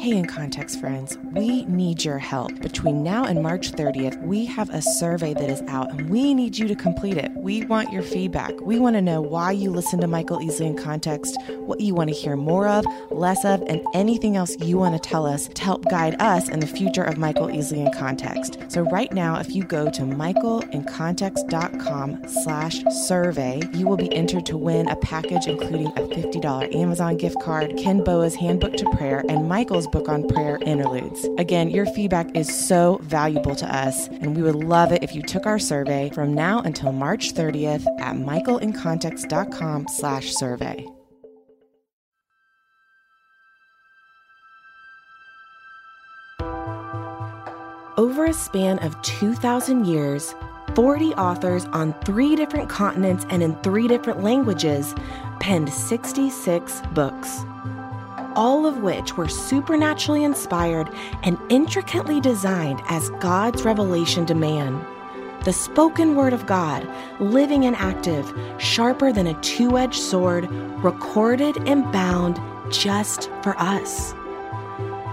Hey, in context, friends, we need your help. Between now and March 30th, we have a survey that is out and we need you to complete it. We want your feedback. We want to know why you listen to Michael Easley in Context, what you want to hear more of, less of, and anything else you want to tell us to help guide us in the future of Michael Easley in Context. So right now, if you go to michaelincontext.com slash survey, you will be entered to win a package including a $50 Amazon gift card, Ken Boa's Handbook to Prayer, and Michael's book on prayer interludes. Again, your feedback is so valuable to us, and we would love it if you took our survey from now until March 30th at michaelincontext.com slash survey. Over a span of 2,000 years, 40 authors on three different continents and in three different languages penned 66 books all of which were supernaturally inspired and intricately designed as God's revelation to man. The spoken word of God, living and active, sharper than a two edged sword, recorded and bound just for us.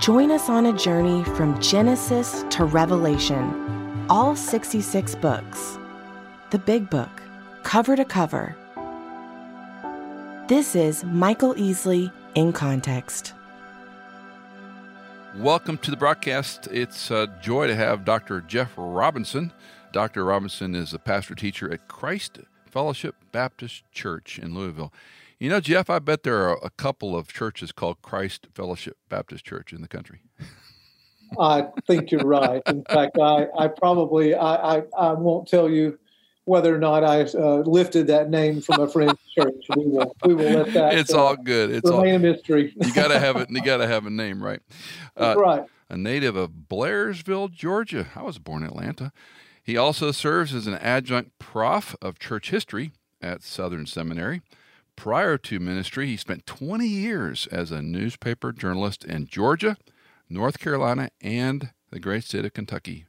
Join us on a journey from Genesis to Revelation, all 66 books. The Big Book, cover to cover. This is Michael Easley in context. Welcome to the broadcast. It's a joy to have Dr. Jeff Robinson. Dr. Robinson is a pastor teacher at Christ Fellowship Baptist Church in Louisville. You know, Jeff, I bet there are a couple of churches called Christ Fellowship Baptist Church in the country. I think you're right. In fact, I, I probably I, I, I won't tell you whether or not I uh, lifted that name from a friend's church. We will, we will let that. It's uh, all good. It's all, a mystery. you got to have it. You got to have a name, right? Uh, right. A native of Blairsville, Georgia. I was born in Atlanta. He also serves as an adjunct prof of church history at Southern Seminary. Prior to ministry, he spent 20 years as a newspaper journalist in Georgia, North Carolina, and the great state of Kentucky,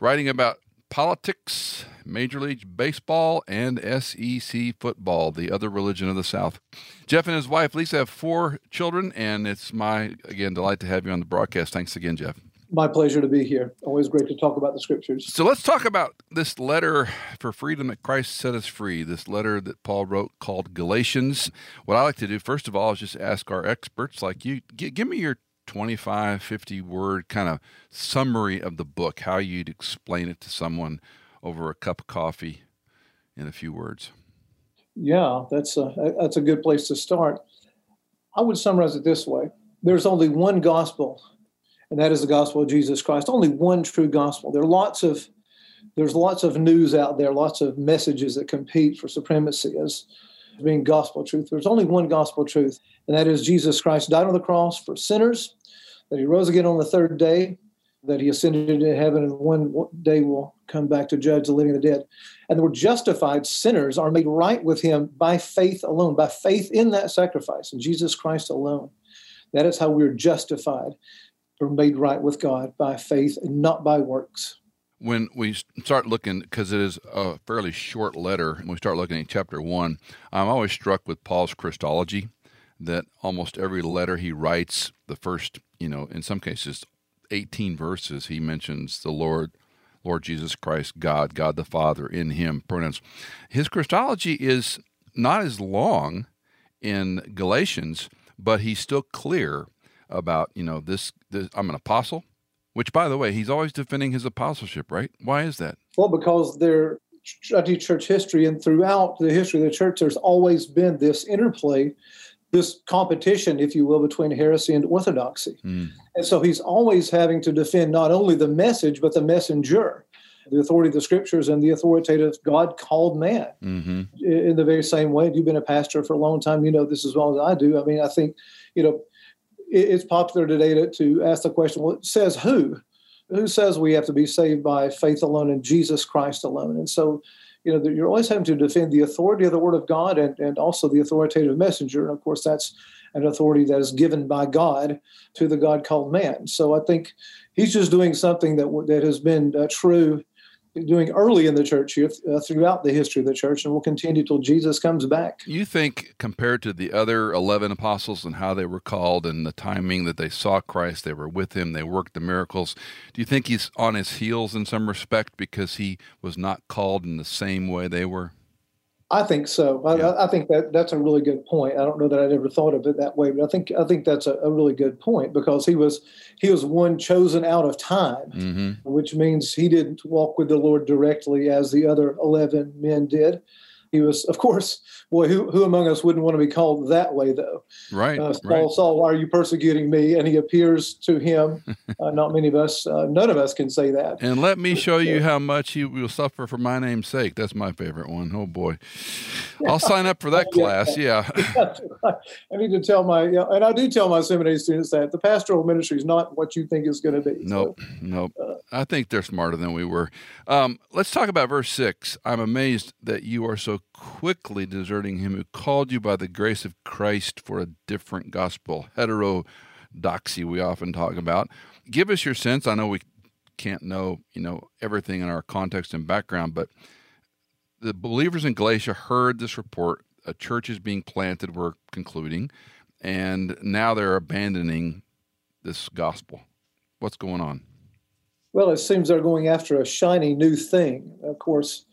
writing about politics, Major League Baseball, and SEC football, the other religion of the South. Jeff and his wife Lisa have four children, and it's my, again, delight to have you on the broadcast. Thanks again, Jeff. My pleasure to be here. Always great to talk about the scriptures. So let's talk about this letter for freedom that Christ set us free, this letter that Paul wrote called Galatians. What I like to do, first of all, is just ask our experts like you, give me your 25, 50 word kind of summary of the book, how you'd explain it to someone over a cup of coffee in a few words. Yeah, that's a, that's a good place to start. I would summarize it this way there's only one gospel, and that is the gospel of Jesus Christ. Only one true gospel. There are lots of there's lots of news out there, lots of messages that compete for supremacy as being gospel truth. There's only one gospel truth, and that is Jesus Christ died on the cross for sinners, that he rose again on the third day, that he ascended into heaven, and one day will come back to judge the living and the dead. And we're justified sinners are made right with him by faith alone, by faith in that sacrifice, in Jesus Christ alone. That is how we're justified. We're made right with God by faith and not by works when we start looking, because it is a fairly short letter, when we start looking at chapter one, I'm always struck with Paul's Christology that almost every letter he writes, the first, you know, in some cases, 18 verses, he mentions the Lord, Lord Jesus Christ, God, God the Father, in him, pronouns. His Christology is not as long in Galatians, but he's still clear about, you know, this, this I'm an apostle, which, by the way, he's always defending his apostleship, right? Why is that? Well, because there, I do church history, and throughout the history of the church, there's always been this interplay, this competition, if you will, between heresy and orthodoxy. Mm. And so he's always having to defend not only the message, but the messenger, the authority of the scriptures and the authoritative God called man. Mm-hmm. In the very same way, you've been a pastor for a long time, you know this as well as I do. I mean, I think, you know, it's popular today to, to ask the question, well, it says who? Who says we have to be saved by faith alone and Jesus Christ alone? And so, you know, you're always having to defend the authority of the Word of God and, and also the authoritative messenger. And of course, that's an authority that is given by God to the God called man. So I think he's just doing something that that has been uh, true doing early in the church uh, throughout the history of the church and will continue till Jesus comes back. You think, compared to the other 11 apostles and how they were called and the timing that they saw Christ, they were with him, they worked the miracles, do you think he's on his heels in some respect because he was not called in the same way they were? I think so. Yeah. I, I, think that that's a really good point. I don't know that I'd ever thought of it that way, but I think I think that's a, a really good point because he was he was one chosen out of time, mm-hmm. which means he didn't walk with the Lord directly as the other eleven men did. He was, of course, boy, who, who among us wouldn't want to be called that way, though? Right. Uh, Saul, right. Saul, why are you persecuting me? And he appears to him. Uh, not many of us, uh, none of us can say that. And let me show you how much he will suffer for my name's sake. That's my favorite one. Oh boy, I'll sign up for that class. Yeah. I need to tell my, and I do tell my seminary students that the pastoral ministry is not what you think it's going to be. Nope. So, nope. Uh, I think they're smarter than we were. Um, let's talk about verse six. I'm amazed that you are so quickly deserting him who called you by the grace of Christ for a different gospel, heterodoxy, we often talk about. Give us your sense. I know we can't know, you know, everything in our context and background, but the believers in Galatia heard this report. A church is being planted, we're concluding, and now they're abandoning this gospel. What's going on? Well, it seems they're going after a shiny new thing. Of course,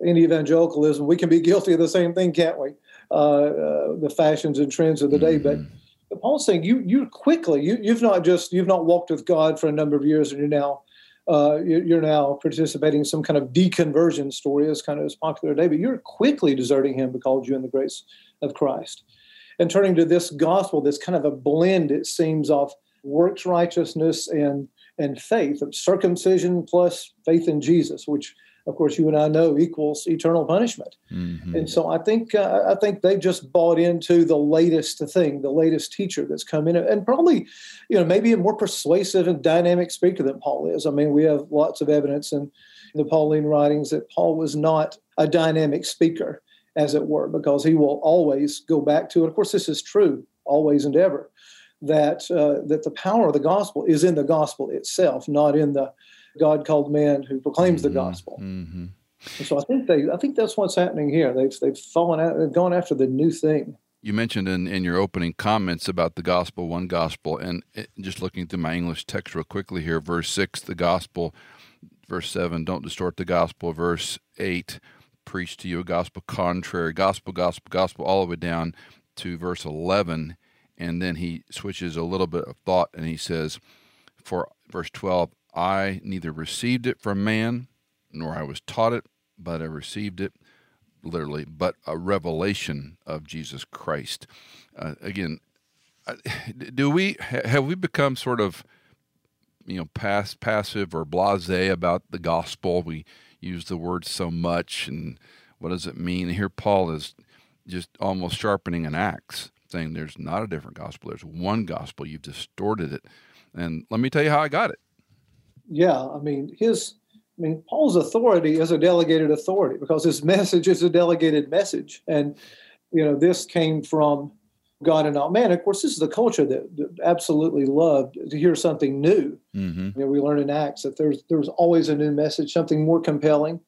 in evangelicalism, we can be guilty of the same thing, can't we? Uh, uh, the fashions and trends of the day. Mm-hmm. But Paul's saying you you quickly you you've not just you've not walked with God for a number of years, and you're now uh, you're now participating in some kind of deconversion story, as kind of as popular today. But you're quickly deserting Him because you in the grace of Christ, and turning to this gospel, this kind of a blend, it seems, of works righteousness and and faith, of circumcision plus faith in Jesus, which of course, you and I know equals eternal punishment. Mm-hmm. And so I think uh, I think they just bought into the latest thing, the latest teacher that's come in, and probably, you know, maybe a more persuasive and dynamic speaker than Paul is. I mean, we have lots of evidence in the Pauline writings that Paul was not a dynamic speaker, as it were, because he will always go back to. And of course, this is true always and ever. That uh, that the power of the gospel is in the gospel itself, not in the God called man who proclaims mm-hmm. the gospel. Mm-hmm. So I think they, I think that's what's happening here. They've they've fallen out, they've gone after the new thing. You mentioned in, in your opening comments about the gospel, one gospel, and it, just looking through my English text real quickly here, verse six, the gospel, verse seven, don't distort the gospel, verse eight, preach to you a gospel contrary, gospel, gospel, gospel, all the way down to verse eleven, and then he switches a little bit of thought and he says, for verse twelve, I neither received it from man, nor I was taught it, but I received it literally, but a revelation of Jesus Christ. Uh, again, do we have we become sort of you know pass, passive or blasé about the gospel? We use the word so much, and what does it mean? Here, Paul is just almost sharpening an axe, saying there's not a different gospel. There's one gospel. You've distorted it, and let me tell you how I got it yeah, I mean, his, I mean, Paul's authority is a delegated authority because his message is a delegated message. And, you know, this came from God and not man. Of course, this is a culture that, that absolutely loved to hear something new. Mm-hmm. You know, we learn in Acts that there's there's always a new message, something more compelling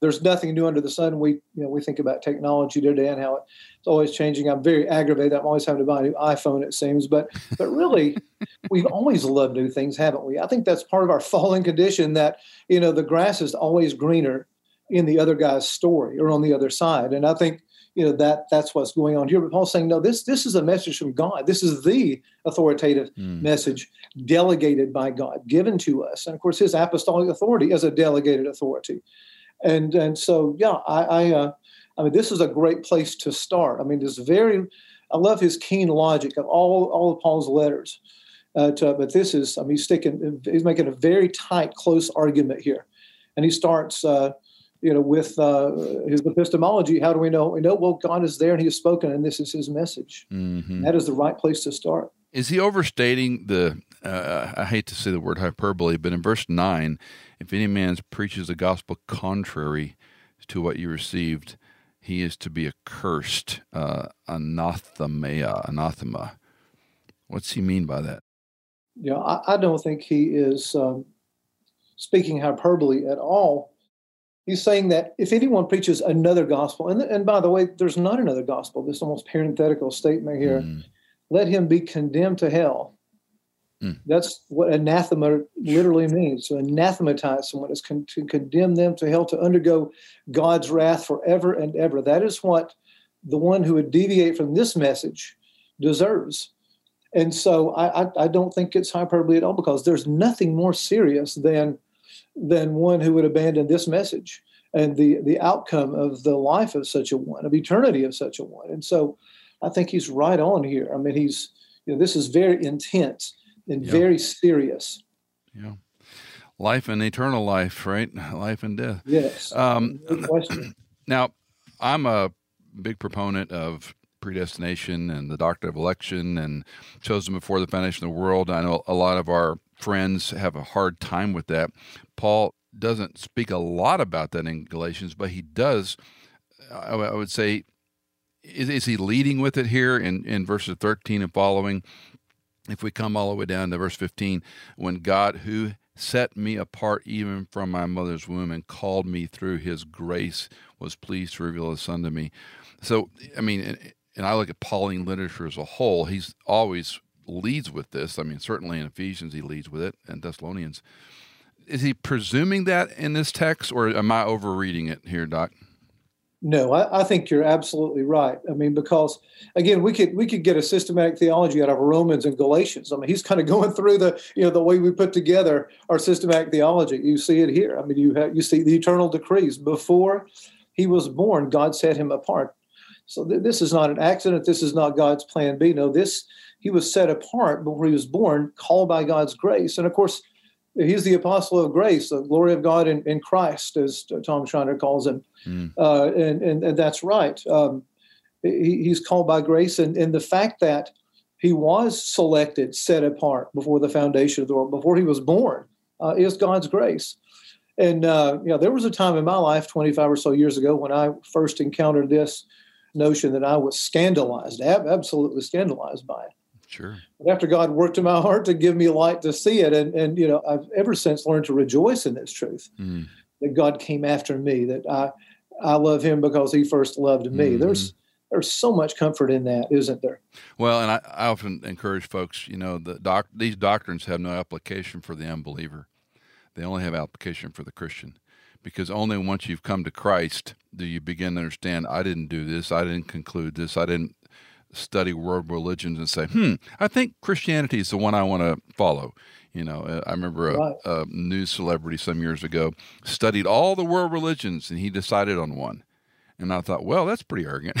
there's nothing new under the sun. We, you know, we think about technology today and how it's always changing. I'm very aggravated. I'm always having to buy a new iPhone, it seems. But, but really, we've always loved new things, haven't we? I think that's part of our fallen condition that, you know, the grass is always greener in the other guy's story or on the other side. And I think, you know, that that's what's going on here. But Paul's saying, no, this this is a message from God. This is the authoritative mm. message delegated by God, given to us. And of course, his apostolic authority is a delegated authority and and so yeah, I I, uh, I mean this is a great place to start. I mean, this very I love his keen logic of all all of Paul's letters. Uh, to, but this is I mean he's sticking he's making a very tight close argument here, and he starts. Uh, you know, with uh, his epistemology, how do we know? We know, well, God is there and He has spoken, and this is His message. Mm-hmm. That is the right place to start. Is he overstating the? Uh, I hate to say the word hyperbole, but in verse nine, if any man preaches the gospel contrary to what you received, he is to be accursed, uh, anathema, anathema. What's he mean by that? Yeah, I, I don't think he is um, speaking hyperbole at all. He's saying that if anyone preaches another gospel, and, and by the way, there's not another gospel, this almost parenthetical statement here, mm. let him be condemned to hell. Mm. That's what anathema literally means to anathematize someone, is con- to condemn them to hell, to undergo God's wrath forever and ever. That is what the one who would deviate from this message deserves. And so I, I, I don't think it's hyperbole at all because there's nothing more serious than than one who would abandon this message and the the outcome of the life of such a one, of eternity of such a one. And so I think he's right on here. I mean, he's you know, this is very intense and yeah. very serious. Yeah. Life and eternal life, right? Life and death. Yes. Um, now, I'm a big proponent of predestination and the doctrine of election and chosen before the foundation of the world. I know a lot of our friends have a hard time with that. Paul doesn't speak a lot about that in Galatians, but he does. I, I would say, is, is, he leading with it here in, in verses 13 and following? If we come all the way down to verse 15, when God, who set me apart even from my mother's womb and called me through his grace, was pleased to reveal his son to me. So, I mean, and I look at Pauline literature as a whole, he's always leads with this. I mean, certainly in Ephesians, he leads with it, and Thessalonians is he presuming that in this text, or am I overreading it here, Doc? No, I, I, think you're absolutely right. I mean, because again, we could we could get a systematic theology out of Romans and Galatians. I mean, he's kind of going through the you know the way we put together our systematic theology. You see it here. I mean, you have you see the eternal decrees before he was born. God set him apart. So th- this is not an accident. This is not God's plan B. No, this he was set apart before he was born, called by God's grace, and of course he's the apostle of grace, the glory of God in, in Christ, as Tom Schreiner calls him. Mm. Uh, and, and, and, that's right. Um, he, he's called by grace. And, and the fact that he was selected, set apart before the foundation of the world, before he was born, uh, is God's grace. And, uh, you know, there was a time in my life 25 or so years ago when I first encountered this notion that I was scandalized, ab- absolutely scandalized by it. Sure. But after God worked in my heart to give me light to see it, and and you know, I've ever since learned to rejoice in this truth mm. that God came after me, that I I love Him because He first loved me. Mm-hmm. There's there's so much comfort in that, isn't there? Well, and I, I often encourage folks, you know, the doc, these doctrines have no application for the unbeliever. They only have application for the Christian. Because only once you've come to Christ do you begin to understand, I didn't do this, I didn't conclude this, I didn't study world religions and say, hmm, I think Christianity is the one I want to follow. You know, uh, I remember a, right. a, news celebrity some years ago studied all the world religions and he decided on one. And I thought, well, that's pretty arrogant.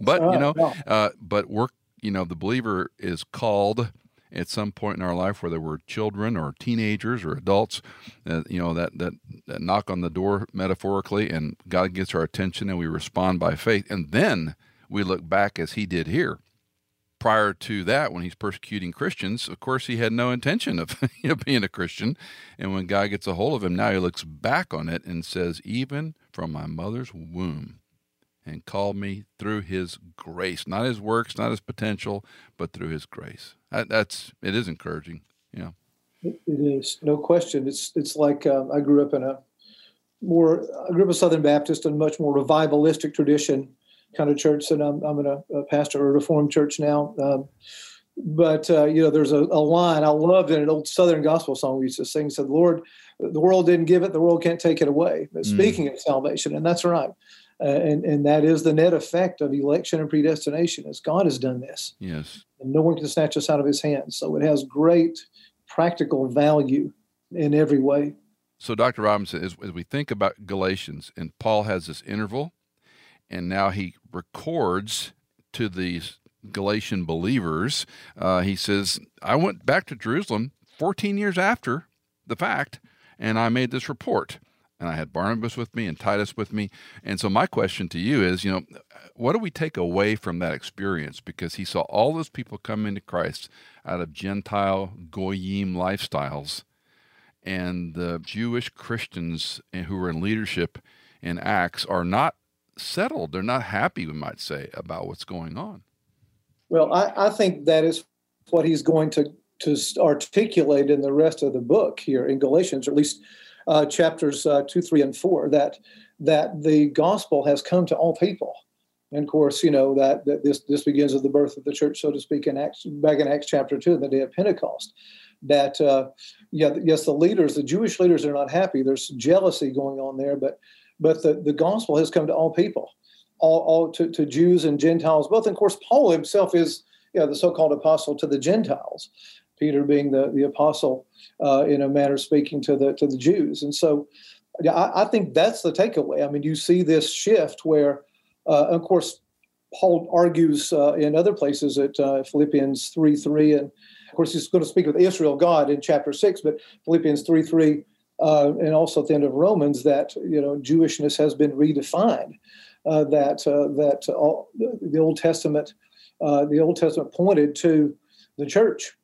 but, you know, uh, but work, you know, the believer is called at some point in our life, whether we're children or teenagers or adults, uh, you know, that, that, that knock on the door metaphorically and God gets our attention and we respond by faith. And then we look back as he did here. Prior to that, when he's persecuting Christians, of course, he had no intention of you know, being a Christian. And when God gets a hold of him, now he looks back on it and says, Even from my mother's womb, and called me through his grace, not his works, not his potential, but through his grace. That, that's it is encouraging. Yeah, it is no question. It's it's like um, I grew up in a more I grew up a Southern Baptist and much more revivalistic tradition kind of church and I'm, I'm in a, a pastor a Reformed church now. Um, but uh, you know, there's a, a, line I loved in an old Southern gospel song we used to sing. Said, "Lord, the world didn't give it; the world can't take it away." But mm. speaking of salvation, and that's right, uh, and and that is the net effect of election and predestination. As God has done this, yes, and no one can snatch us out of His hands. So it has great practical value in every way. So, Dr. Robinson, as, as we think about Galatians, and Paul has this interval and now he records to these Galatian believers. Uh, he says, I went back to Jerusalem 14 years after the fact, and I made this report. And I had Barnabas with me and Titus with me. And so, my question to you is, you know, what do we take away from that experience? Because he saw all those people come into Christ out of Gentile, Goyim lifestyles. And the Jewish Christians who were in leadership in Acts are not settled. They're not happy, we might say, about what's going on. Well, I, I think that is what he's going to to articulate in the rest of the book here in Galatians, or at least uh, chapters uh, two, three, and four that that the gospel has come to all people. And of course, you know that, that this this begins with the birth of the church, so to speak, in Acts back in Acts chapter two, the day of Pentecost. That uh, yeah, yes, the leaders, the Jewish leaders, are not happy. There's jealousy going on there, but but the, the gospel has come to all people, all, all to, to Jews and Gentiles both. And of course, Paul himself is you know, the so-called apostle to the Gentiles. Peter being the the apostle uh, in a manner speaking to the to the Jews, and so yeah, I, I think that's the takeaway. I mean, you see this shift where uh, of course, Paul argues uh, in other places at uh, Philippians 3 3, and of course, he's going to speak with Israel God in chapter 6, but Philippians 3 3, uh, and also at the end of Romans, that you know Jewishness has been redefined. Uh, that uh, that all, the Old Testament the Old Testament pointed to the church,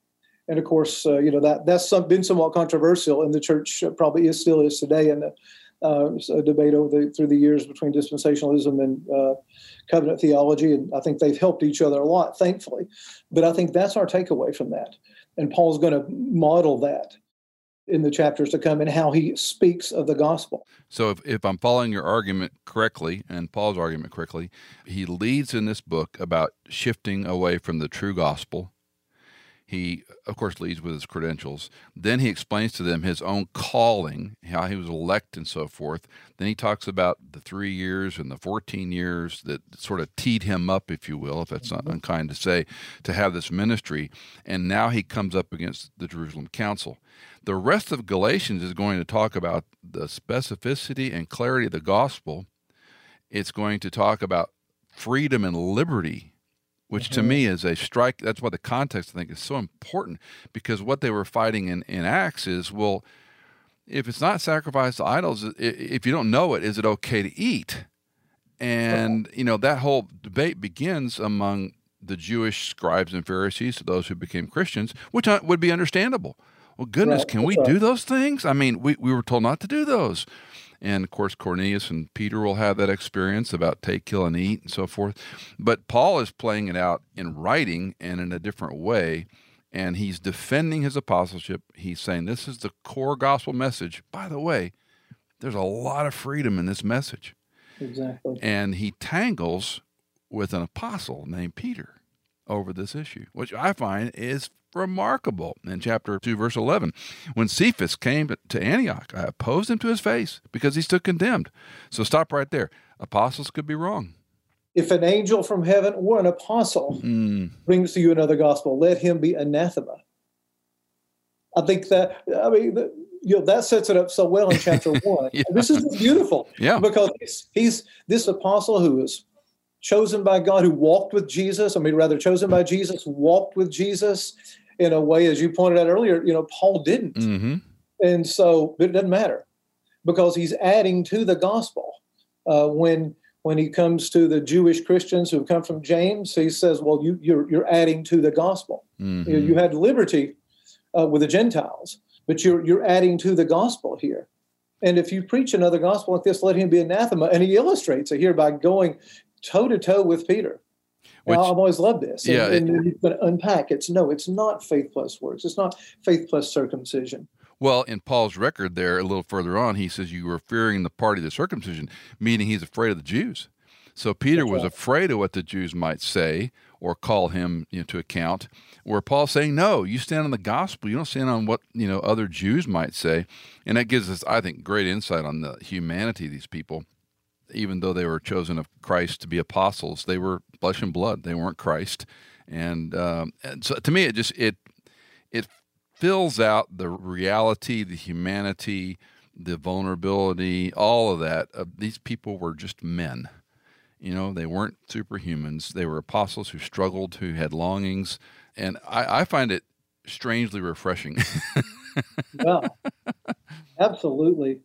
and of course, you know that that's some, been somewhat controversial, and the church probably is still is today, and uh, a debate over the, through the years between dispensationalism and uh, covenant theology, and I think they've helped each other a lot, thankfully. But I think that's our takeaway from that, and Paul's going to model that in the chapters to come and how he speaks of the gospel. So, if, if I'm following your argument correctly and Paul's argument correctly, he leads in this book about shifting away from the true gospel he, of course, leads with his credentials. Then he explains to them his own calling, how he was elected, and so forth. Then he talks about the three years and the 14 years that sort of teed him up, if you will, if that's not mm-hmm. unkind to say, to have this ministry. And now he comes up against the Jerusalem Council. The rest of Galatians is going to talk about the specificity and clarity of the gospel. It's going to talk about freedom and liberty which mm-hmm. to me is a strike. That's why the context I think is so important because what they were fighting in, in Acts is well, if it's not sacrificed to idols, if you don't know it, is it okay to eat? And you know that whole debate begins among the Jewish scribes and Pharisees, those who became Christians, which would be understandable. Well, goodness, can we do those things? I mean, we, we were told not to do those. And of course, Cornelius and Peter will have that experience about take, kill, and eat and so forth. But Paul is playing it out in writing and in a different way. And he's defending his apostleship. He's saying this is the core gospel message. By the way, there's a lot of freedom in this message. Exactly. And he tangles with an apostle named Peter over this issue, which I find is remarkable. In chapter 2, verse 11, when Cephas came to Antioch, I opposed him to his face because he stood condemned. So stop right there. Apostles could be wrong. If an angel from heaven or an apostle mm. brings to you another gospel, let him be anathema. I think that, I mean, you know, that sets it up so well in chapter one. yeah. This is beautiful. Yeah. Because he's, he's this apostle who is chosen by God, who walked with Jesus, I mean, rather chosen by Jesus, walked with Jesus in a way, as you pointed out earlier, you know, Paul didn't. Mm-hmm. And so it doesn't matter because he's adding to the gospel. Uh, when when he comes to the Jewish Christians who come from James, he says, "Well, you, you're you're adding to the gospel. Mm-hmm. You, you, had liberty uh, with the Gentiles, but you're you're adding to the gospel here. And if you preach another gospel like this, let him be anathema." And he illustrates it here by going toe to toe with Peter. Which, I've always loved this. Yeah, and, and he's going to unpack. It's no, it's not faith plus works. It's not faith plus circumcision. Well, in Paul's record there, a little further on, he says you were fearing the party of the circumcision, meaning he's afraid of the Jews. So Peter That's was right. afraid of what the Jews might say or call him you know, to account. Where Paul's saying, no, you stand on the gospel. You don't stand on what you know other Jews might say, and that gives us, I think, great insight on the humanity of these people even though they were chosen of Christ to be apostles, they were flesh and blood. They weren't Christ, and, um, and so to me, it just it it fills out the reality, the humanity, the vulnerability, all of that. Uh, these people were just men. You know, they weren't superhumans. They were apostles who struggled, who had longings, and I, I find it strangely refreshing. yeah, absolutely.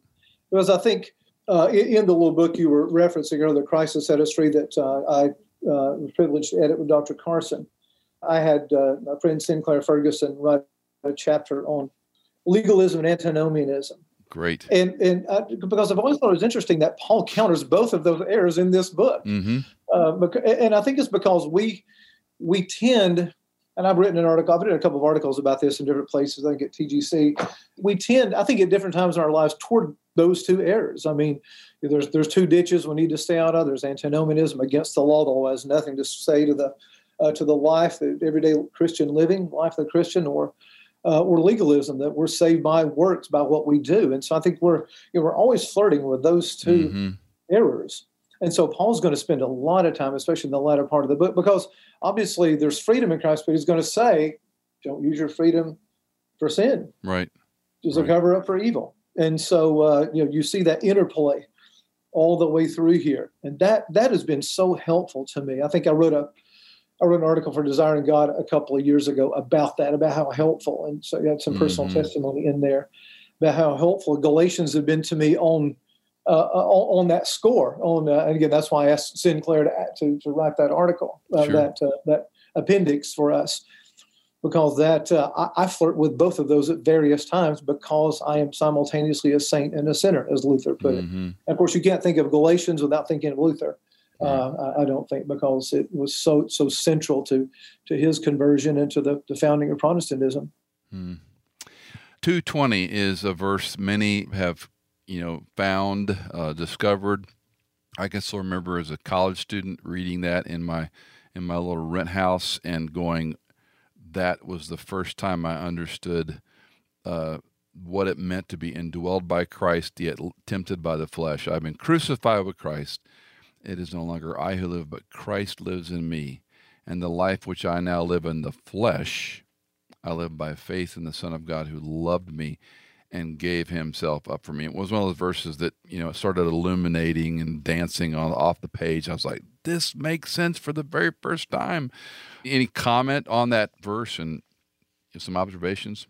Because I think uh, in, in, the little book you were referencing earlier, the crisis edistry that uh, I uh, was privileged to edit with Dr. Carson, I had uh, my friend Sinclair Ferguson write a chapter on legalism and antinomianism. Great. And and I, because I've always thought it was interesting that Paul counters both of those errors in this book, mm-hmm. Uh, and I think it's because we we tend and I've written an article, I've written a couple of articles about this in different places, I think at TGC. We tend, I think at different times in our lives toward those two errors. I mean, there's there's two ditches we need to stay out of. There's antinomianism against the law, that has nothing to say to the uh, to the life, the everyday Christian living, life of the Christian, or uh, or legalism that we're saved by works by what we do. And so I think we're you know, we're always flirting with those 2 mm-hmm. errors. And so Paul's going to spend a lot of time, especially in the latter part of the book, because obviously there's freedom in Christ, but he's going to say, don't use your freedom for sin. Right. Just right. a cover up for evil. And so uh, you know you see that interplay all the way through here, and that that has been so helpful to me. I think I wrote a I wrote an article for Desiring God a couple of years ago about that, about how helpful, and so you had some personal mm-hmm. testimony in there about how helpful Galatians have been to me on uh, uh on, on, that score. On uh, and again, that's why I asked Sinclair to to, to write that article, uh, sure. that uh, that appendix for us, because that uh, I, I, flirt with both of those at various times because I am simultaneously a saint and a sinner, as Luther put mm-hmm. it. And of course, you can't think of Galatians without thinking of Luther. Uh, I, I, don't think because it was so so central to to his conversion and to the, the founding of Protestantism. Two twenty is a verse many have you know found uh, discovered. I can still remember as a college student reading that in my in my little rent house and going, that was the first time I understood uh, what it meant to be indwelled by Christ, yet tempted by the flesh. I've been crucified with Christ. It is no longer I who live, but Christ lives in me. And the life which I now live in the flesh, I live by faith in the Son of God who loved me and gave himself up for me. It was one of those verses that, you know, started illuminating and dancing on off the page. I was like, this makes sense for the very first time. Any comment on that verse and some observations?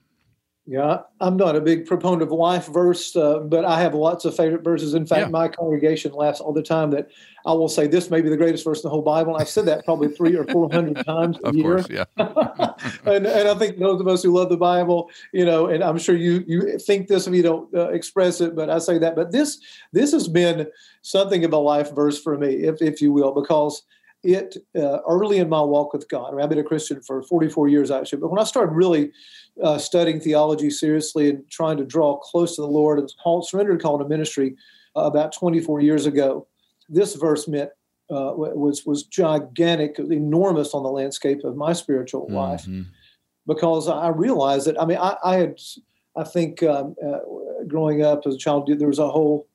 Yeah, I'm not a big proponent of life verse, uh, but I have lots of favorite verses. In fact, yeah. my congregation laughs all the time that I will say this may be the greatest verse in the whole Bible. And I've said that probably three or four hundred times a of year. Course, yeah. and, and I think those of us who love the Bible, you know, and I'm sure you you think this if you don't uh, express it, but I say that. But this this has been something of a life verse for me, if if you will, because it uh, early in my walk with God. I mean, I've been a Christian for 44 years actually, but when I started really uh, studying theology seriously and trying to draw close to the Lord and called, surrendered call to ministry uh, about 24 years ago, this verse meant uh, was was gigantic, enormous on the landscape of my spiritual mm-hmm. life, because I realized that. I mean, I, I had, I think, um, uh, growing up as a child, there was a whole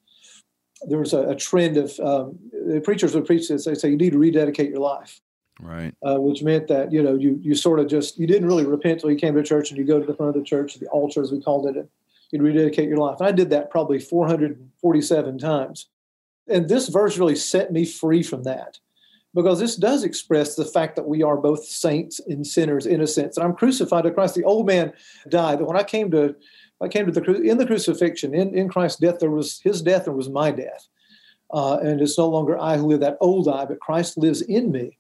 there was a, a trend of um, the preachers would preach this. They say you need to rededicate your life, right? Uh, which meant that you know you you sort of just you didn't really repent until you came to church and you go to the front of the church, the altar as we called it, and you'd rededicate your life. And I did that probably 447 times, and this verse really set me free from that because this does express the fact that we are both saints and sinners in a sense. And I'm crucified to Christ. The old man died. When I came to I came to the in the crucifixion, in, in Christ's death, there was his death, and was my death. Uh, and it's no longer I who live that old I, but Christ lives in me.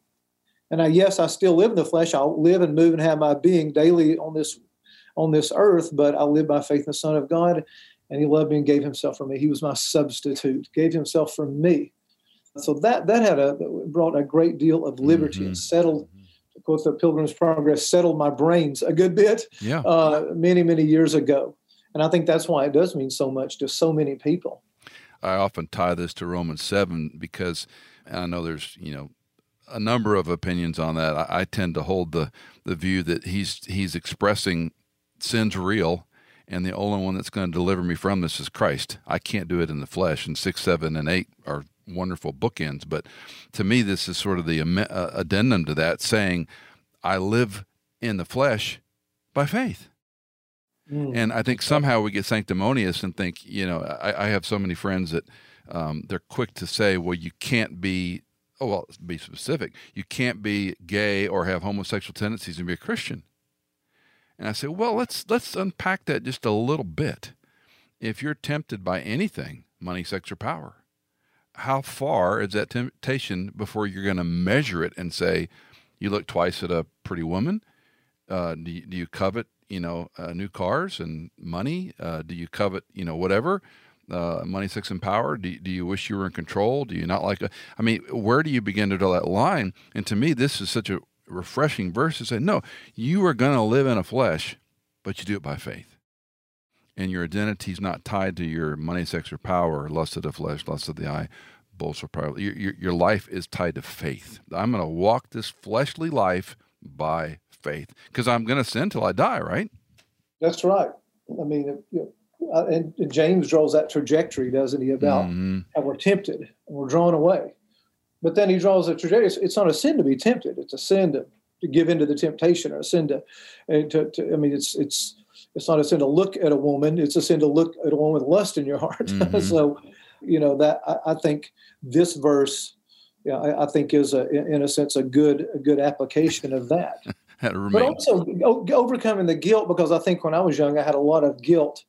And I, yes, I still live in the flesh. I'll live and move and have my being daily on this on this earth, but I live by faith in the Son of God, and He loved me and gave Himself for me. He was my substitute, gave Himself for me. So that that had a brought a great deal of liberty mm-hmm. and settled. Of course, the Pilgrim's Progress settled my brains a good bit. Yeah. Uh, many many years ago. And I think that's why it does mean so much to so many people. I often tie this to Romans 7 because I know there's, you know, a number of opinions on that. I, I tend to hold the, the view that he's he's expressing sin's real and the only one that's going to deliver me from this is Christ. I can't do it in the flesh. And 6, 7, and 8 are wonderful bookends. But to me, this is sort of the uh, addendum to that, saying, I live in the flesh by faith. Mm. And I think somehow we get sanctimonious and think, you know, I, I have so many friends that um, they're quick to say, well, you can't be, oh, well, be specific. You can't be gay or have homosexual tendencies and be a Christian. And I say, well, let's let's unpack that just a little bit. If you're tempted by anything, money, sex, or power, how far is that temptation before you're going to measure it and say, you look twice at a pretty woman? Uh, do, you, do you covet you know, uh, new cars and money? Uh, do you covet, you know, whatever? Uh, money, sex, and power? Do, do you wish you were in control? Do you not like? A, I mean, where do you begin to draw that line? And to me, this is such a refreshing verse to say, no, you are going to live in a flesh, but you do it by faith. And your identity is not tied to your money, sex, or power, lust of the flesh, lust of the eye, boast of pride. Your, your, your life is tied to faith. I'm going to walk this fleshly life by faith because I'm going to sin till I die, right? That's right. I mean, you know, uh, and, James draws that trajectory, doesn't he, about mm-hmm. how we're tempted and we're drawn away. But then he draws a trajectory. It's, it's, not a sin to be tempted. It's a sin to, to give into the temptation, or a sin to, to, to, I mean, it's it's it's not a sin to look at a woman. It's a sin to look at a woman with lust in your heart. Mm-hmm. so, you know that I, I think this verse, yeah, I, I, think is a, in a sense a good a good application of that. but also overcoming the guilt because I think when I was young I had a lot of guilt,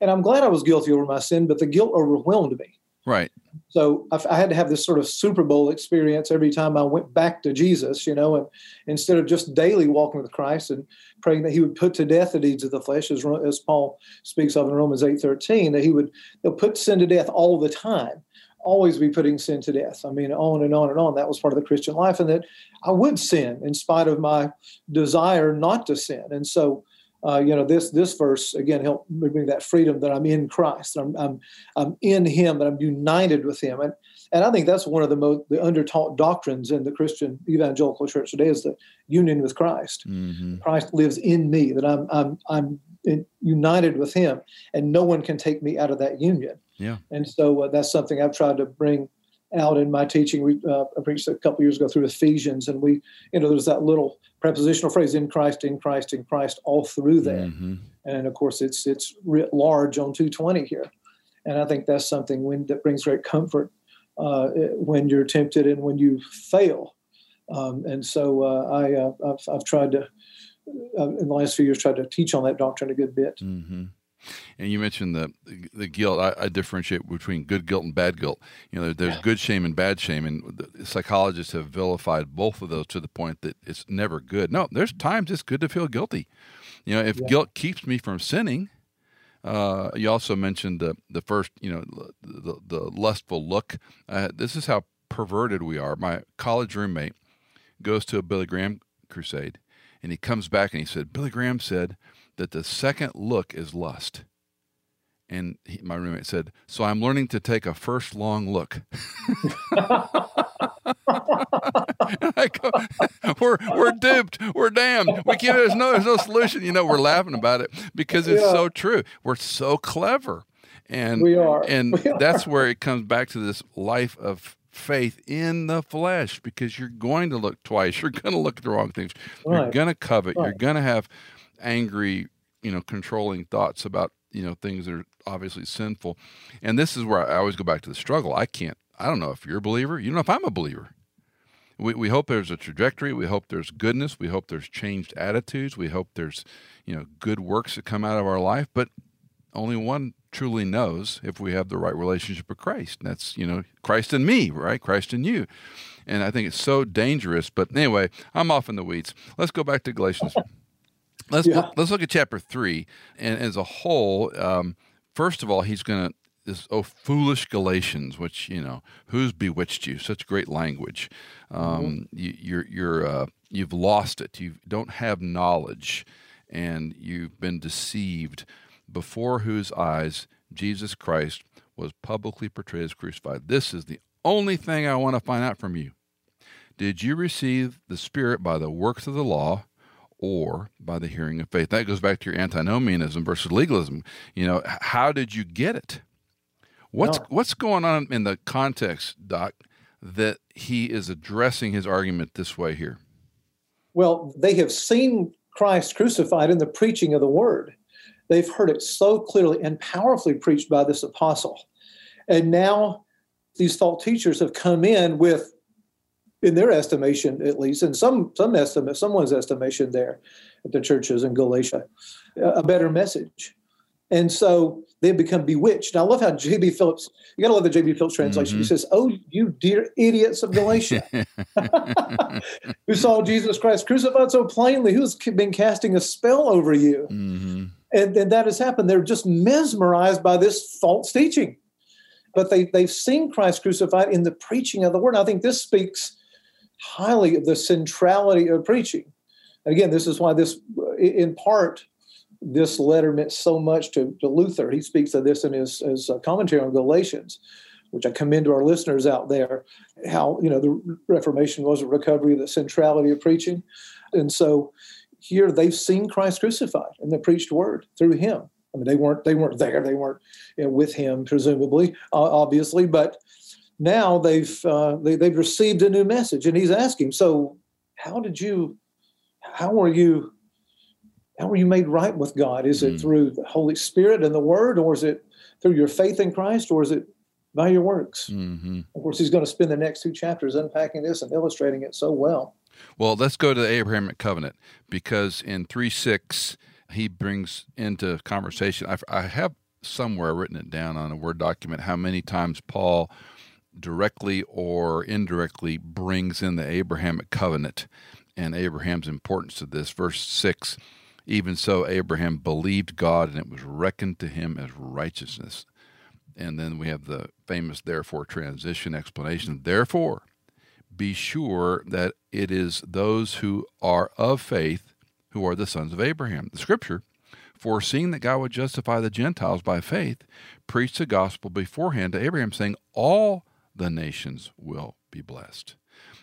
and I'm glad I was guilty over my sin, but the guilt overwhelmed me. Right. So I, I, had to have this sort of Super Bowl experience every time I went back to Jesus, you know, and instead of just daily walking with Christ and praying that He would put to death the deeds of the flesh, as, as Paul speaks of in Romans eight thirteen, that He would put sin to death all the time, always be putting sin to death. I mean, on and on and on. That was part of the Christian life, and that I would sin in spite of my desire not to sin. And so uh, you know this this verse again help me bring that freedom that I'm in Christ, I'm I'm I'm in Him, that I'm united with Him, and and I think that's one of the most the undertaught doctrines in the Christian evangelical church today is the union with Christ. Mm-hmm. Christ lives in me, that I'm I'm I'm in, united with Him, and no one can take me out of that union. Yeah, and so uh, that's something I've tried to bring out in my teaching. We uh, I preached a couple years ago through Ephesians, and we, you know, there's that little prepositional phrase "in Christ, in Christ, in Christ" all through there. Mm-hmm. And of course, it's it's writ large on 220 here, and I think that's something when, that brings great comfort uh, when you're tempted and when you fail. Um, and so uh, I uh, I've, I've, tried to uh, in the last few years tried to teach on that doctrine a good bit. Mm-hmm. And you mentioned the the guilt. I, I, differentiate between good guilt and bad guilt. You know, there's good shame and bad shame, and psychologists have vilified both of those to the point that it's never good. No, there's times it's good to feel guilty. You know, if yeah. guilt keeps me from sinning. Uh, you also mentioned the the first, you know, the, the lustful look. Uh, this is how perverted we are. My college roommate goes to a Billy Graham crusade, and he comes back and he said, Billy Graham said that the second look is lust. And he, my roommate said, "So I'm learning to take a first long look." go, we're we're duped. We're damned. We can't. There's no there's no solution. You know, we're laughing about it because it's yeah. so true. We're so clever, and we are. And we are. that's where it comes back to this life of faith in the flesh because you're going to look twice. You're going to look at the wrong things. Right. You're going to covet. Right. You're going to have angry, you know, controlling thoughts about, you know, things that are obviously sinful. And this is where I always go back to the struggle. I can't, I don't know if you're a believer. You don't know if I'm a believer. We, we hope there's a trajectory. We hope there's goodness. We hope there's changed attitudes. We hope there's, you know, good works that come out of our life. But only one truly knows if we have the right relationship with Christ. And that's, you know, Christ in me, right? Christ in you. And I think it's so dangerous. But anyway, I'm off in the weeds. Let's go back to Galatians Let's yeah. look, let's look at chapter three, and as a whole, um, first of all, he's going to this oh foolish Galatians, which you know who's bewitched you? Such great language. Um, mm-hmm. you, you're you're uh, you've lost it. You don't have knowledge, and you've been deceived. Before whose eyes Jesus Christ was publicly portrayed as crucified. This is the only thing I want to find out from you. Did you receive the Spirit by the works of the law? Or by the hearing of faith. That goes back to your antinomianism versus legalism. You know, how did you get it? What's no. what's going on in the context, Doc, that he is addressing his argument this way here? Well, they have seen Christ crucified in the preaching of the word. They've heard it so clearly and powerfully preached by this apostle. And now these false teachers have come in with in their estimation at least, in some some estimate, someone's estimation there at the churches in Galatia, a better message. And so they become bewitched. Now, I love how J.B. Phillips, you got to love the J.B. Phillips translation. Mm-hmm. He says, Oh, you dear idiots of Galatia, who saw Jesus Christ crucified so plainly, who's been casting a spell over you. Mm-hmm. And, and that has happened. They're just mesmerized by this false teaching. But they, they've seen Christ crucified in the preaching of the word. And I think this speaks highly of the centrality of preaching. And again, this is why this, in part, this letter meant so much to, to Luther. He speaks of this in his, his commentary on Galatians, which I commend to our listeners out there. How you know the Reformation was a recovery of the centrality of preaching, and so here they've seen Christ crucified and the preached word through Him. I mean, they weren't they weren't there, they weren't you know, with Him, presumably, uh, obviously, but now they've uh, they, they've received a new message, and He's asking, so how did you, how were you? How were you made right with God? Is it mm. through the Holy Spirit and the Word, or is it through your faith in Christ, or is it by your works? Mm-hmm. Of course, he's going to spend the next two chapters unpacking this and illustrating it so well. Well, let's go to the Abrahamic covenant because in 3 6, he brings into conversation. I, I have somewhere written it down on a Word document how many times Paul directly or indirectly brings in the Abrahamic covenant and Abraham's importance to this. Verse 6 Even so, Abraham believed God, and it was reckoned to him as righteousness. And then we have the famous therefore transition explanation. Therefore, be sure that it is those who are of faith who are the sons of Abraham. The scripture, foreseeing that God would justify the Gentiles by faith, preached the gospel beforehand to Abraham, saying, All the nations will be blessed.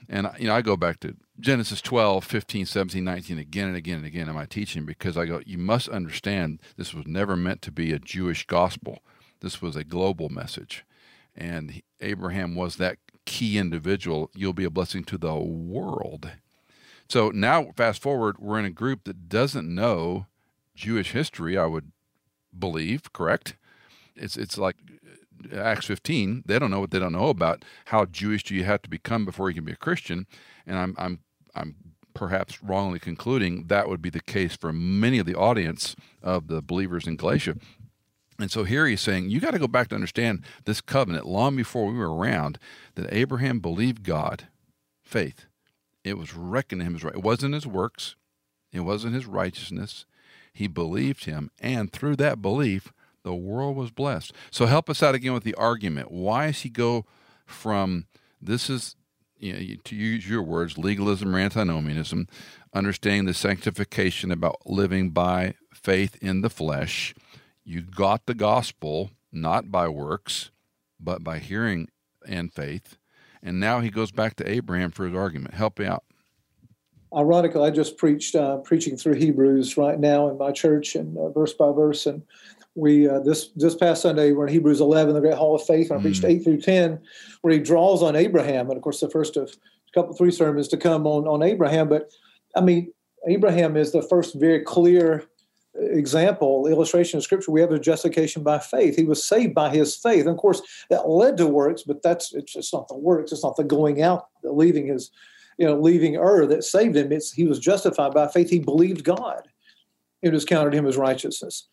And you know, I go back to Genesis 12, 15, 17, 19 again and again and again in my teaching because I go, you must understand this was never meant to be a Jewish gospel. This was a global message. And Abraham was that key individual. You'll be a blessing to the world. So now, fast forward, we're in a group that doesn't know Jewish history, I would believe, correct? It's, it's like Acts 15. They don't know what they don't know about how Jewish do you have to become before you can be a Christian. And I'm, I'm, I'm perhaps wrongly concluding that would be the case for many of the audience of the believers in Galatia. And so here he's saying, you got to go back to understand this covenant long before we were around that Abraham believed God, faith. It was reckoned to him as right. It wasn't his works, it wasn't his righteousness. He believed him, and through that belief, the world was blessed. So help us out again with the argument. Why does he go from this is, you know, to use your words, legalism or antinomianism, understanding the sanctification about living by faith in the flesh? You got the gospel not by works, but by hearing and faith. And now he goes back to Abraham for his argument. Help me out. Ironically, I just preached uh, preaching through Hebrews right now in my church and uh, verse by verse. And we uh, this this past Sunday we're in Hebrews 11, the Great Hall of Faith, and I preached mm. eight through ten, where he draws on Abraham, and of course the first of a couple three sermons to come on on Abraham. But I mean, Abraham is the first very clear example, illustration of scripture, we have a justification by faith. He was saved by his faith. And of course, that led to works, but that's it's just not the works, it's not the going out, the leaving his, you know, leaving Ur that saved him. It's he was justified by faith. He believed God. It was counted him as righteousness.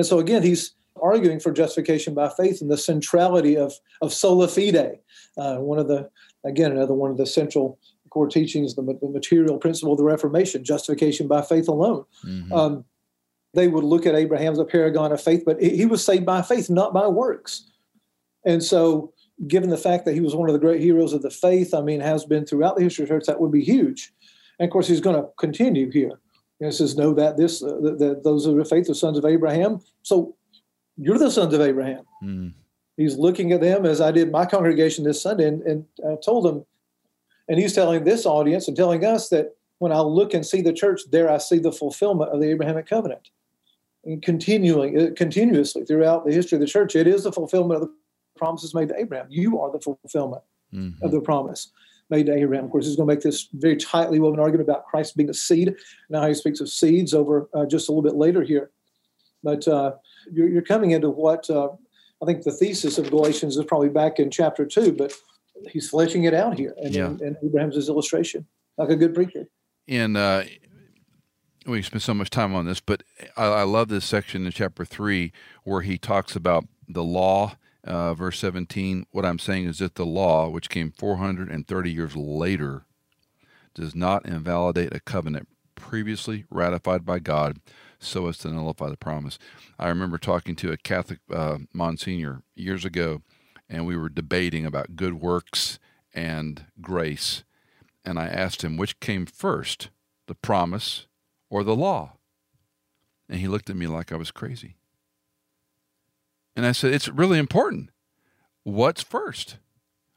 And so again, he's arguing for justification by faith and the centrality of of sola fide. Uh, one of the again another one of the central core teachings, the, the material principle of the Reformation, justification by faith alone. Mm-hmm. Um, they would look at Abraham as a paragon of faith, but he was saved by faith, not by works. And so, given the fact that he was one of the great heroes of the faith, I mean, has been throughout the history of the church, that would be huge. And of course, he's going to continue here. He says, "Know that this, uh, that those are the faith, the sons of Abraham. So, you're the sons of Abraham." Mm. He's looking at them as I did my congregation this Sunday, and, and I told them, and he's telling this audience and telling us that when I look and see the church, there I see the fulfillment of the Abrahamic covenant and continuing uh, continuously throughout the history of the church. It is the fulfillment of the promises made to Abraham. You are the fulfillment mm-hmm. of the promise made to Abraham. Of course, he's going to make this very tightly woven argument about Christ being a seed. Now he speaks of seeds over uh, just a little bit later here. But uh, you're, you're, coming into what uh, I think the thesis of Galatians is probably back in chapter two, but he's fleshing it out here, and, yeah. and, and Abraham's his illustration, like a good preacher. In uh, we spent so much time on this, but I, I, love this section in chapter three where he talks about the law. Uh, verse 17, what I'm saying is that the law, which came 430 years later, does not invalidate a covenant previously ratified by God so as to nullify the promise. I remember talking to a Catholic uh, Monsignor years ago, and we were debating about good works and grace. and I asked him which came first, the promise or the law. And he looked at me like I was crazy. And I said, It's really important. What's first?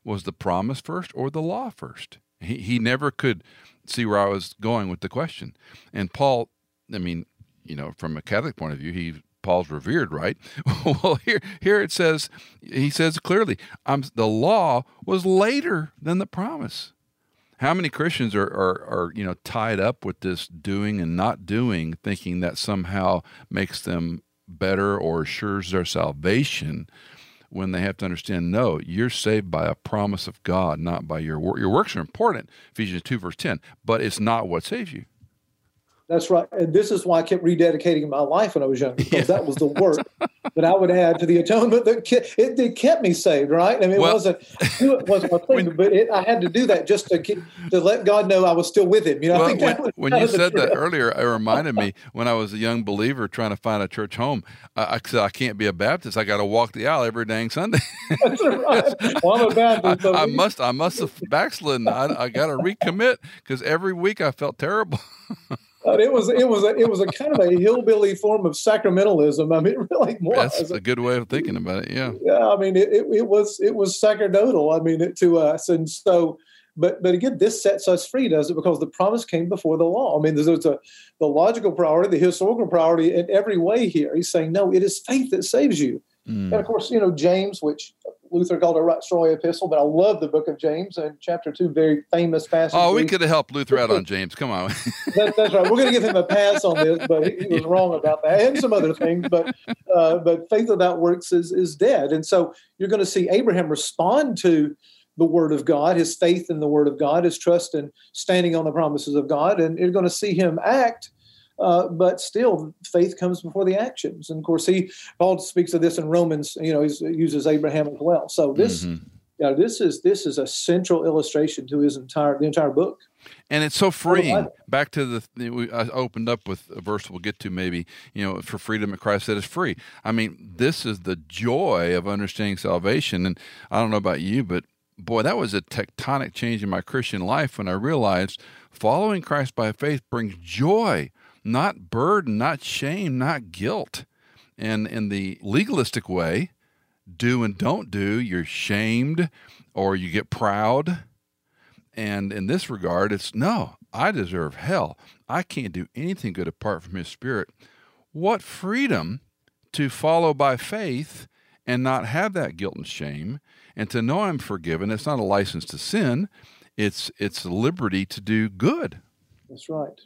Was the promise first or the law first? He, he never could see where I was going with the question. And Paul, I mean, you know, from a Catholic point of view, he Paul's revered, right? well, here here it says he says clearly, the law was later than the promise. How many Christians are, are, are you know tied up with this doing and not doing, thinking that somehow makes them better or assures their salvation? When they have to understand, no, you're saved by a promise of God, not by your work. Your works are important, Ephesians two verse ten, but it's not what saves you. That's right. And this is why I kept rededicating my life when I was young, because yeah. that was the work that I would add to the atonement that kept, it, it kept me saved, right? I mean, well, it wasn't it wasn't my thing, but it, I had to do that just to keep, to let God know I was still with Him. You know, well, when, when you said that earlier, it reminded me when I was a young believer trying to find a church home. I, I said I can't be a Baptist. I got to walk the aisle every dang Sunday. That's right. Well, I'm a Baptist. I, I must I must have backslidden. I, I got to recommit because every week I felt terrible. Uh, it was it was a, it was a kind of a hillbilly form of sacramentalism. I mean, it really was. That's a good way of thinking about it. Yeah. Yeah. I mean, it, it, it was it was sacerdotal. I mean, it, to us, and so. But but again, this sets us free, does it? Because the promise came before the law. I mean, there's, there's a the logical priority, the historical priority in every way here. He's saying, no, it is faith that saves you. Mm. And of course, you know, James, which Luther called a right strawy epistle, but I love the book of James and chapter two, very famous passage. Oh, we could have helped Luther out on James. Come on. that, that's right. We're going to give him a pass on this, but he, he was wrong about that and some other things. But uh, but faith without works is is dead, and so you're going to see Abraham respond to the word of God, his faith in the word of God, his trust in standing on the promises of God, and you're going to see him act uh, but still, faith comes before the actions. And of course, he Paul speaks of this in Romans. You know, he uses Abraham as well. So this, mm-hmm. you know, this is this is a central illustration to his entire the entire book. And it's so freeing. Back to the, I opened up with a verse we'll get to maybe, you know, for freedom at Christ that is free. I mean, this is the joy of understanding salvation. And I don't know about you, but boy, that was a tectonic change in my Christian life when I realized following Christ by faith brings joy not burden, not shame, not guilt. And in the legalistic way, do and don't do, you're shamed or you get proud. And in this regard, it's no, I deserve hell. I can't do anything good apart from His Spirit. What freedom to follow by faith and not have that guilt and shame and to know I'm forgiven. It's not a license to sin, it's, it's liberty to do good. That's right.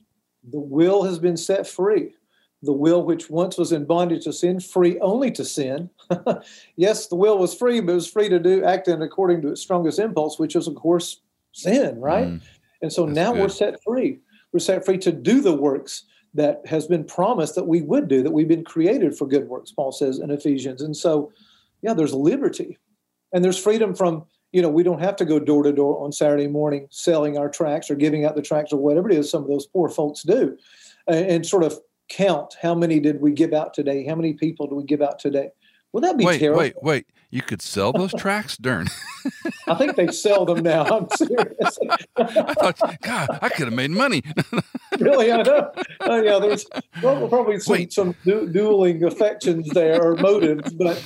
The will has been set free. The will which once was in bondage to sin, free only to sin. yes, the will was free, but it was free to do acting according to its strongest impulse, which is, of course, sin, right? Mm, and so now good. we're set free. We're set free to do the works that has been promised that we would do, that we've been created for good works, Paul says in Ephesians. And so, yeah, there's liberty and there's freedom from you know, we don't have to go door to door on Saturday morning selling our tracks or giving out the tracks or whatever it is some of those poor folks do, and, and sort of count how many did we give out today? How many people do we give out today? Well, that'd be wait, terrible. Wait, wait, You could sell those tracks, Darn. I think they sell them now. I'm serious. I thought, God, I could have made money. really, I know. Uh, yeah, there's well, probably some, some du- dueling affections there or motives, but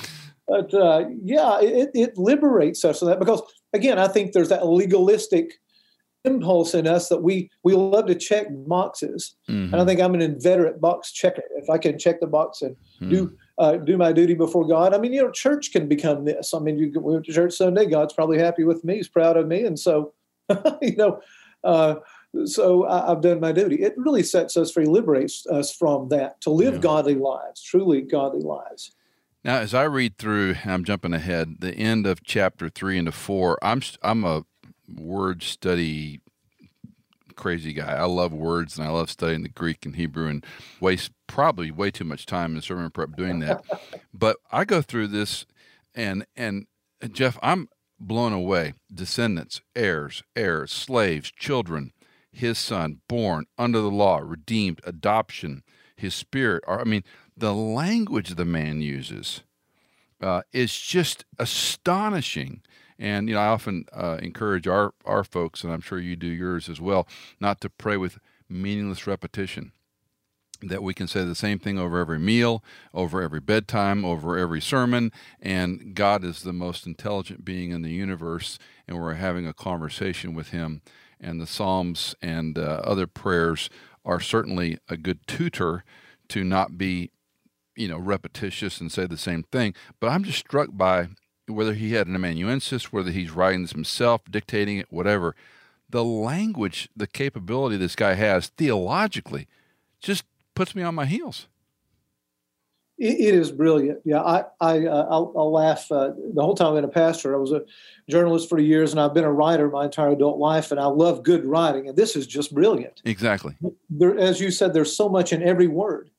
but uh, yeah, it, it liberates us from that because again, I think there's that legalistic impulse in us that we we love to check boxes, mm-hmm. and I think I'm an inveterate box checker. If I can check the box and mm-hmm. do uh, do my duty before God, I mean, you know, church can become this. I mean, you go to church Sunday, God's probably happy with me, He's proud of me, and so you know. Uh, so I, have done my duty. It really sets us free, liberates us from that to live yeah. godly lives, truly godly lives. Now, as I read through, I'm jumping ahead, the end of chapter three into four, I'm I'm a word study crazy guy. I love words and I love studying the Greek and Hebrew and waste probably way too much time in sermon prep doing that. but I go through this and and Jeff, I'm blown away. Descendants, heirs, heirs, slaves, children, his son, born under the law, redeemed, adoption, his spirit. I mean, the language the man uses uh, is just astonishing. And you know, I often uh, encourage our our folks, and I'm sure you do yours as well, not to pray with meaningless repetition. That we can say the same thing over every meal, over every bedtime, over every sermon, and God is the most intelligent being in the universe, and we're having a conversation with Him. And the Psalms and uh, other prayers are certainly a good tutor to not be, you know, repetitious and say the same thing. But I'm just struck by whether he had an amanuensis, whether he's writing this himself, dictating it, whatever. The language, the capability this guy has theologically, just puts me on my heels. it, it is brilliant. Yeah, I I uh, I'll, I'll, laugh uh, the whole time I've been a pastor. I was a journalist for years, and I've been a writer my entire adult life, and I love good writing. And this is just brilliant. Exactly. There, as you said, there's so much in every word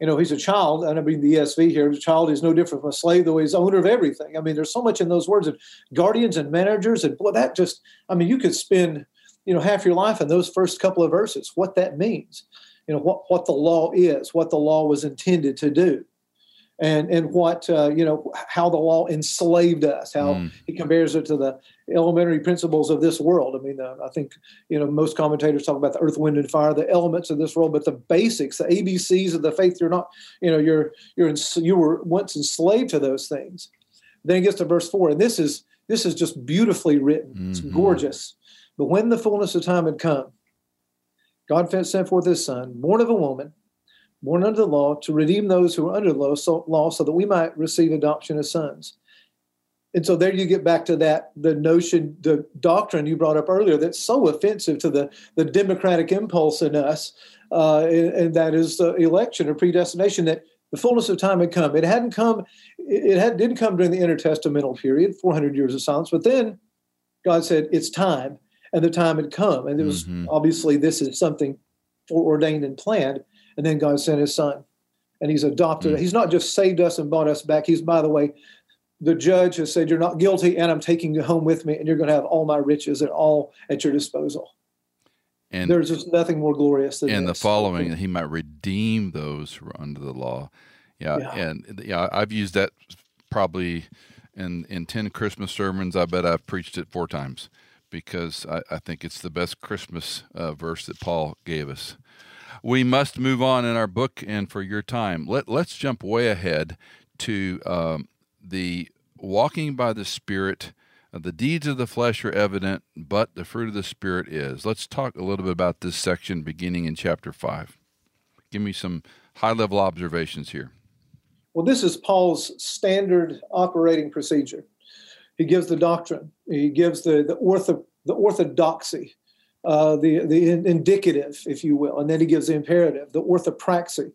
you know, he's a child, and I mean the ESV here, a child is no different from a slave, though he's owner of everything. I mean, there's so much in those words, and guardians and managers, and boy, that just, I mean, you could spend, you know, half your life in those first couple of verses, what that means, you know, what, what the law is, what the law was intended to do and and what uh, you know how the law enslaved us how mm. he compares it to the elementary principles of this world i mean uh, i think you know most commentators talk about the earth wind and fire the elements of this world but the basics the abcs of the faith you're not you know you're you're in, you were once enslaved to those things then he gets to verse 4 and this is this is just beautifully written mm-hmm. it's gorgeous but when the fullness of time had come god sent forth his son born of a woman born under the law, to redeem those who are under the law so, law, so that we might receive adoption as sons. And so there you get back to that the notion, the doctrine you brought up earlier that's so offensive to the, the democratic impulse in us, uh, and, and, that is the election or predestination that the fullness of time had come. It hadn't come, it had, didn't come during the intertestamental period, 400 years of silence, but then God said, it's time, and the time had come. And it was mm-hmm. obviously this is something foreordained and planned and then God sent his son. And he's adopted. Mm. He's not just saved us and bought us back. He's, by the way, the judge has said, You're not guilty, and I'm taking you home with me, and you're going to have all my riches and all at your disposal. And there's just nothing more glorious than this. and this. the following that he might redeem those who are under the law. Yeah, yeah, and yeah, I've used that probably in in ten Christmas sermons. I bet I've preached it four times because I, I think it's the best Christmas uh, verse that Paul gave us we must move on in our book and for your time. Let, let's jump way ahead to um, the walking by the Spirit. The deeds of the flesh are evident, but the fruit of the Spirit is. Let's talk a little bit about this section beginning in chapter 5. Give me some high level observations here. Well, this is Paul's standard operating procedure. He gives the doctrine, he gives the, the, ortho, the orthodoxy, uh, the the indicative, if you will, and then he gives the imperative, the orthopraxy.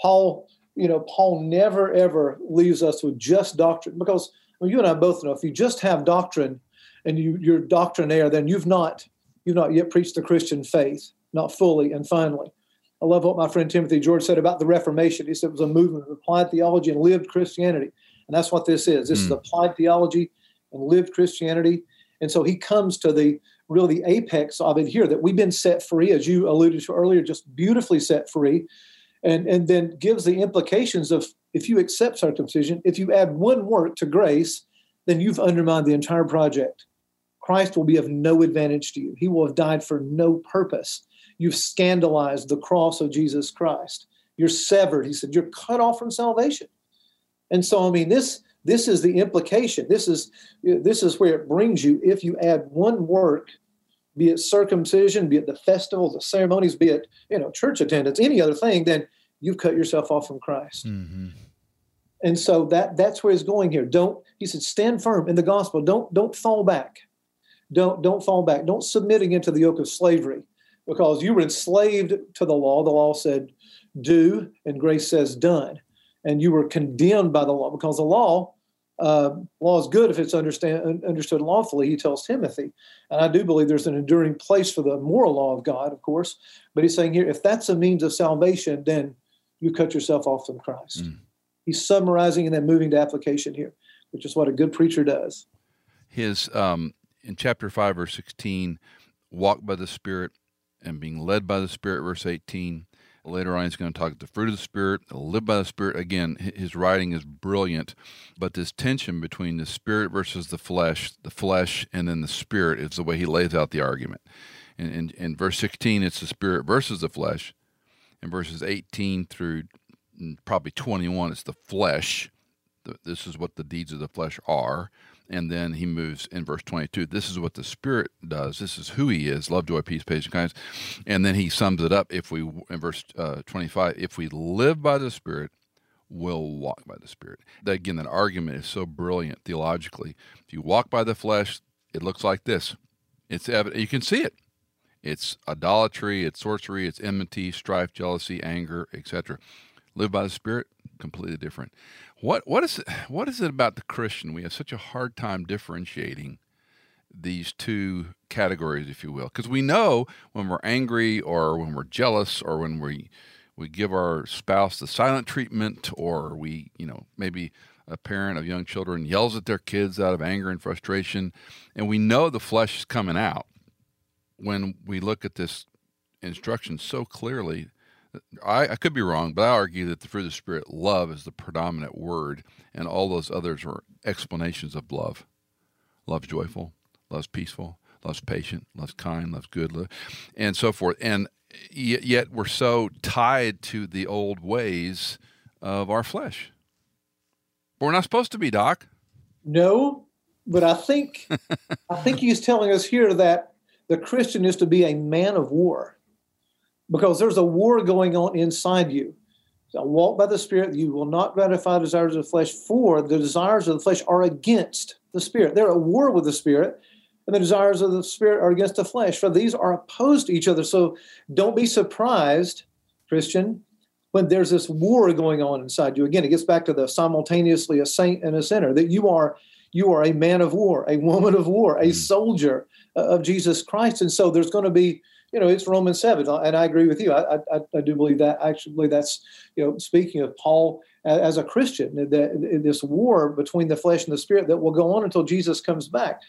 Paul, you know, Paul never ever leaves us with just doctrine because well, you and I both know if you just have doctrine and you, you're doctrinaire, then you've not you've not yet preached the Christian faith, not fully and finally. I love what my friend Timothy George said about the Reformation. He said it was a movement of applied theology and lived Christianity. And that's what this is. This mm. is hmm. applied theology and lived Christianity. And so he comes to the really the apex of it here that we've been set free, as you alluded to earlier, just beautifully set free, and, and then gives the implications of if you accept circumcision, if you add one work to grace, then you've undermined the entire project. Christ will be of no advantage to you. He will have died for no purpose. You've scandalized the cross of Jesus Christ. You're severed. He said, You're cut off from salvation. And so, I mean, this this is the implication. This is this is where it brings you. If you add one work, be it circumcision, be it the festivals, the ceremonies, be it you know church attendance, any other thing, then you've cut yourself off from Christ. Mm-hmm. And so that that's where he's going here. Don't he said stand firm in the gospel. Don't don't fall back. Don't don't fall back. Don't submitting into the yoke of slavery because you were enslaved to the law. The law said do, and grace says done and you were condemned by the law because the law uh, law is good if it's understand, understood lawfully, he tells Timothy. And I do believe there's an enduring place for the moral law of God, of course. But he's saying here, if that's a means of salvation, then you cut yourself off from Christ. Mm. He's summarizing and then moving to application here, which is what a good preacher does. His, um, in chapter 5, verse 16, walk by the Spirit and being led by the Spirit, verse 18, Later on, he's going to talk the fruit of the Spirit, live by the Spirit. Again, his writing is brilliant, but this tension between the Spirit versus the flesh, the flesh, and then the Spirit is the way he lays out the argument. In, in, in verse 16, it's the Spirit versus the flesh. In verses 18 through mm, probably 21, it's the flesh. This is what the deeds of the flesh are and then he moves in verse 22 this is what the spirit does. This is who he is. Love joy peace patience kindness. And then he sums it up. If we in verse uh, 25 if we live by the spirit we'll walk by the spirit. Again that argument is so brilliant theologically. If you walk by the flesh it looks like this. It's evident. You can see it. It's idolatry it's sorcery it's enmity strife jealousy anger etc live by the spirit completely different what what is what is it about the Christian? We have such a hard time differentiating these two categories, if you will, because we know when we're angry or when we're jealous or when we we give our spouse the silent treatment or we you know maybe a parent of young children yells at their kids out of anger and frustration and we know the flesh is coming out when we look at this instruction so clearly I, I, could be wrong, but I argue that the fruit of the Spirit, love, is the predominant word, and all those others are explanations of love. Love's joyful, love's peaceful, love's patient, love's kind, love's good, love, and so forth. And yet we're so tied to the old ways of our flesh. But we're not supposed to be, Doc. No, but I think I think he's telling us here that the Christian is to be a man of war because there's a war going on inside you. So walk by the Spirit, you will not gratify the desires of the flesh, for the desires of the flesh are against the Spirit. They're at war with the Spirit, and the desires of the Spirit are against the flesh, for these are opposed to each other. So don't be surprised, Christian, when there's this war going on inside you. Again, it gets back to the simultaneously a saint and a sinner, that you are you are a man of war, a woman of war, a mm. soldier of Jesus Christ. And so there's going to be you know, it's Romans 7. And I agree with you. I, I, I do believe that actually that's, you know, speaking of Paul as a Christian, that this war between the flesh and the spirit that will go on until Jesus comes back.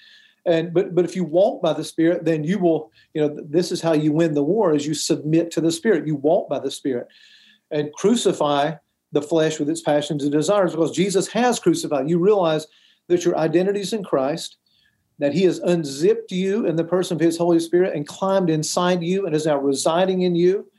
And but but if you walk by the Spirit, then you will, you know, this is how you win the war is you submit to the Spirit. You walk by the Spirit and crucify the flesh with its passions and desires because Jesus has crucified. You realize that your identity is in Christ that he has unzipped you in the person of his Holy Spirit and climbed inside you and is now residing in you.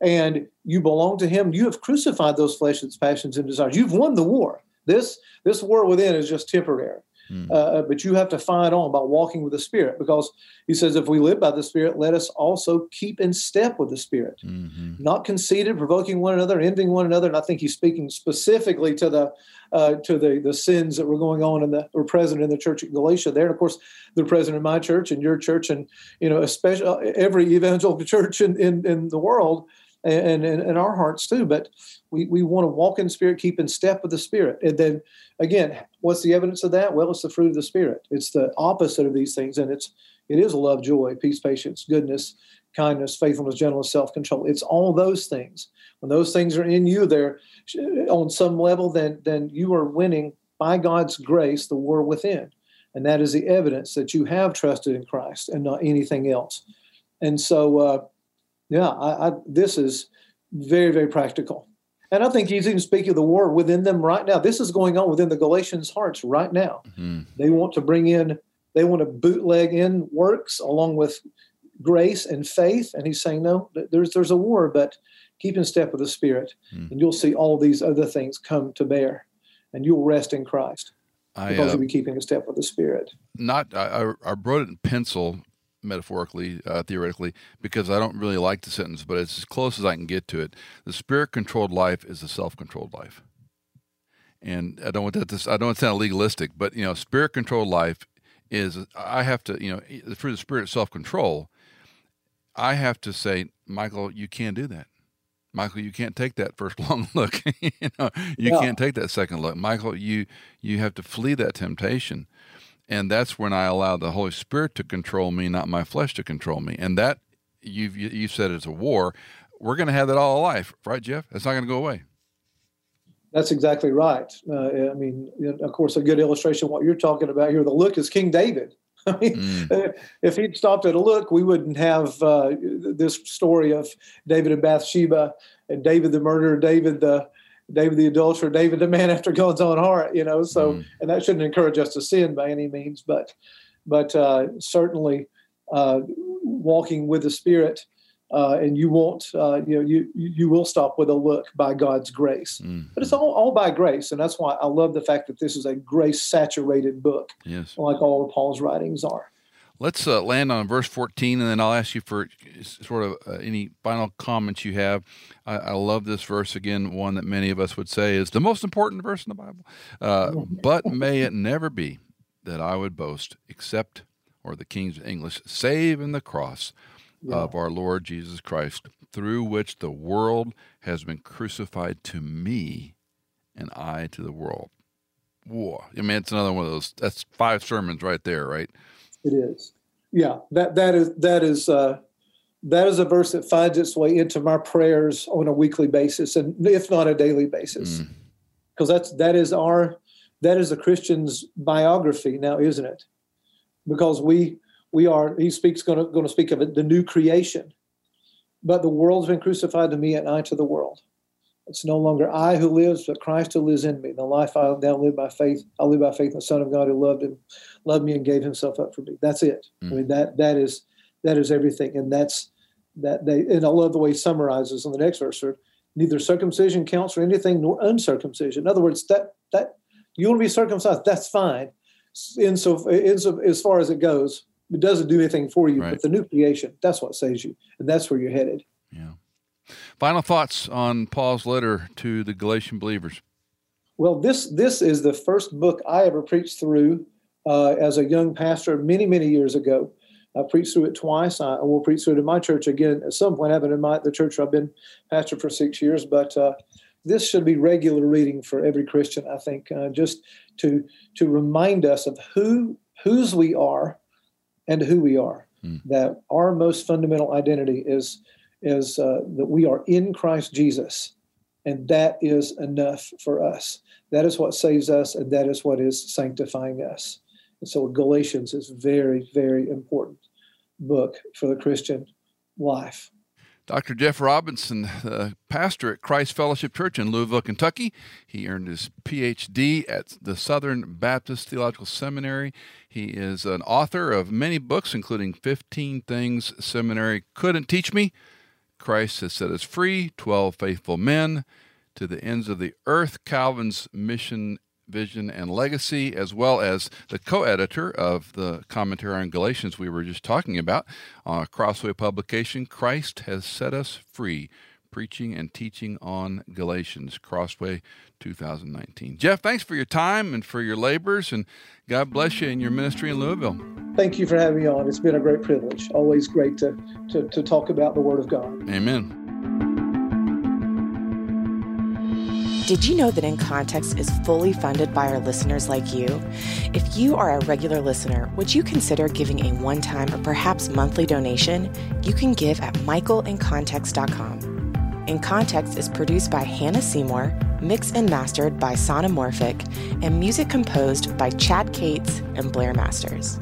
And you belong to him. You have crucified those fleshly passions and desires. You've won the war. This this war within is just temporary. Mm. Uh, but you have to find on by walking with the Spirit because he says, if we live by the Spirit, let us also keep in step with the Spirit, mm-hmm. not conceited, provoking one another, envying one another. And I think he's speaking specifically to the uh, to the the sins that were going on and that were present in the church at Galatia. There, and of course, they're present in my church and your church, and you know, especially uh, every evangelical church in in, in the world and in our hearts too. But we, we want to walk in spirit, keep in step with the spirit. And then again, what's the evidence of that? Well, it's the fruit of the spirit. It's the opposite of these things. And it's it is love, joy, peace, patience, goodness, kindness, faithfulness, gentleness, self-control. It's all those things. When those things are in you, they're on some level, then then you are winning by God's grace the war within. And that is the evidence that you have trusted in Christ and not anything else. And so uh, yeah, I, I, this is very, very practical. And I think he's even speaking of the war within them right now. This is going on within the Galatians' hearts right now. Mm-hmm. They want to bring in, they want to bootleg in works along with grace and faith. And he's saying, no, there's there's a war, but keep in step with the Spirit, mm-hmm. and you'll see all these other things come to bear, and you'll rest in Christ because uh, you'll be keeping in step with the Spirit. Not, I, I wrote it in pencil metaphorically, uh, theoretically, because I don't really like the sentence, but it's as close as I can get to it. The spirit controlled life is a self controlled life. And I don't want that to, I don't want to sound legalistic, but you know, spirit controlled life is I have to, you know, through the spirit of self control, I have to say, Michael, you can't do that. Michael, you can't take that first long look. you know, you yeah. can't take that second look. Michael, you you have to flee that temptation and that's when I allow the Holy Spirit to control me, not my flesh to control me. And that you've you said it's a war. We're going to have that all life, right, Jeff? It's not going to go away. That's exactly right. Uh, I mean, of course, a good illustration of what you're talking about here. The look is King David. I mean, mm. if he'd stopped at a look, we wouldn't have uh, this story of David and Bathsheba and David the murderer, David the David the adulterer, David the man after God's own heart. You know, so mm. and that shouldn't encourage us to sin by any means, but but uh, certainly uh, walking with the Spirit. Uh, and you won't, uh, you know, you you will stop with a look by God's grace. Mm. But it's all, all by grace, and that's why I love the fact that this is a grace saturated book, yes. like all of Paul's writings are. Let's uh, land on verse 14, and then I'll ask you for sort of uh, any final comments you have. I, I, love this verse again, one that many of us would say is the most important verse in the Bible. Uh, but may it never be that I would boast, except, or the King's English, save in the cross yeah. of our Lord Jesus Christ, through which the world has been crucified to me, and I to the world. Whoa! I mean, it's another one of those. That's five sermons right there, right? It is. Yeah, that that is that is uh, that is a verse that finds its way into my prayers on a weekly basis, and if not a daily basis, because mm. that's that is our that is a Christian's biography now, isn't it? Because we we are he speaks going to going to speak of it the new creation, but the world's been crucified to me, and I to the world. It's no longer I who lives, but Christ who lives in me. The life I now live by faith, I live by faith in the Son of God who loved and loved me and gave himself up for me. That's it. Mm. I mean that that is that is everything. And that's that they and I love the way he summarizes in the next verse. Neither circumcision counts for anything nor uncircumcision. In other words, that that you want to be circumcised, that's fine. In so, in so as far as it goes, it doesn't do anything for you. Right. But the new creation, that's what saves you, and that's where you're headed. Yeah. Final thoughts on Paul's letter to the Galatian believers. Well, this this is the first book I ever preached through uh, as a young pastor many many years ago. I preached through it twice. I will preach through it in my church again at some point. I haven't in my the church I've been pastor for six years, but uh, this should be regular reading for every Christian. I think uh, just to to remind us of who whose we are and who we are. Mm. That our most fundamental identity is is uh, that we are in Christ Jesus, and that is enough for us. That is what saves us, and that is what is sanctifying us. And so, Galatians is very, very important book for the Christian life. Dr. Jeff Robinson, the pastor at Christ Fellowship Church in Louisville, Kentucky. He earned his PhD at the Southern Baptist Theological Seminary. He is an author of many books, including 15 Things Seminary Couldn't Teach Me, Christ has set us free, 12 faithful men, to the ends of the earth, Calvin's mission, vision, and legacy, as well as the co editor of the commentary on Galatians we were just talking about, a Crossway publication, Christ has set us free preaching and teaching on Galatians, Crossway 2019. Jeff, thanks for your time and for your labors, and God bless you in your ministry in Louisville. Thank you for having me on. It's been a great privilege. Always great to, to, to talk about the Word of God. Amen. Did you know that In Context is fully funded by our listeners like you? If you are a regular listener, would you consider giving a one time or perhaps monthly donation? You can give at michaelincontext.com. In Context is produced by Hannah Seymour, mixed and mastered by Sonomorphic, and music composed by Chad Cates and Blair Masters.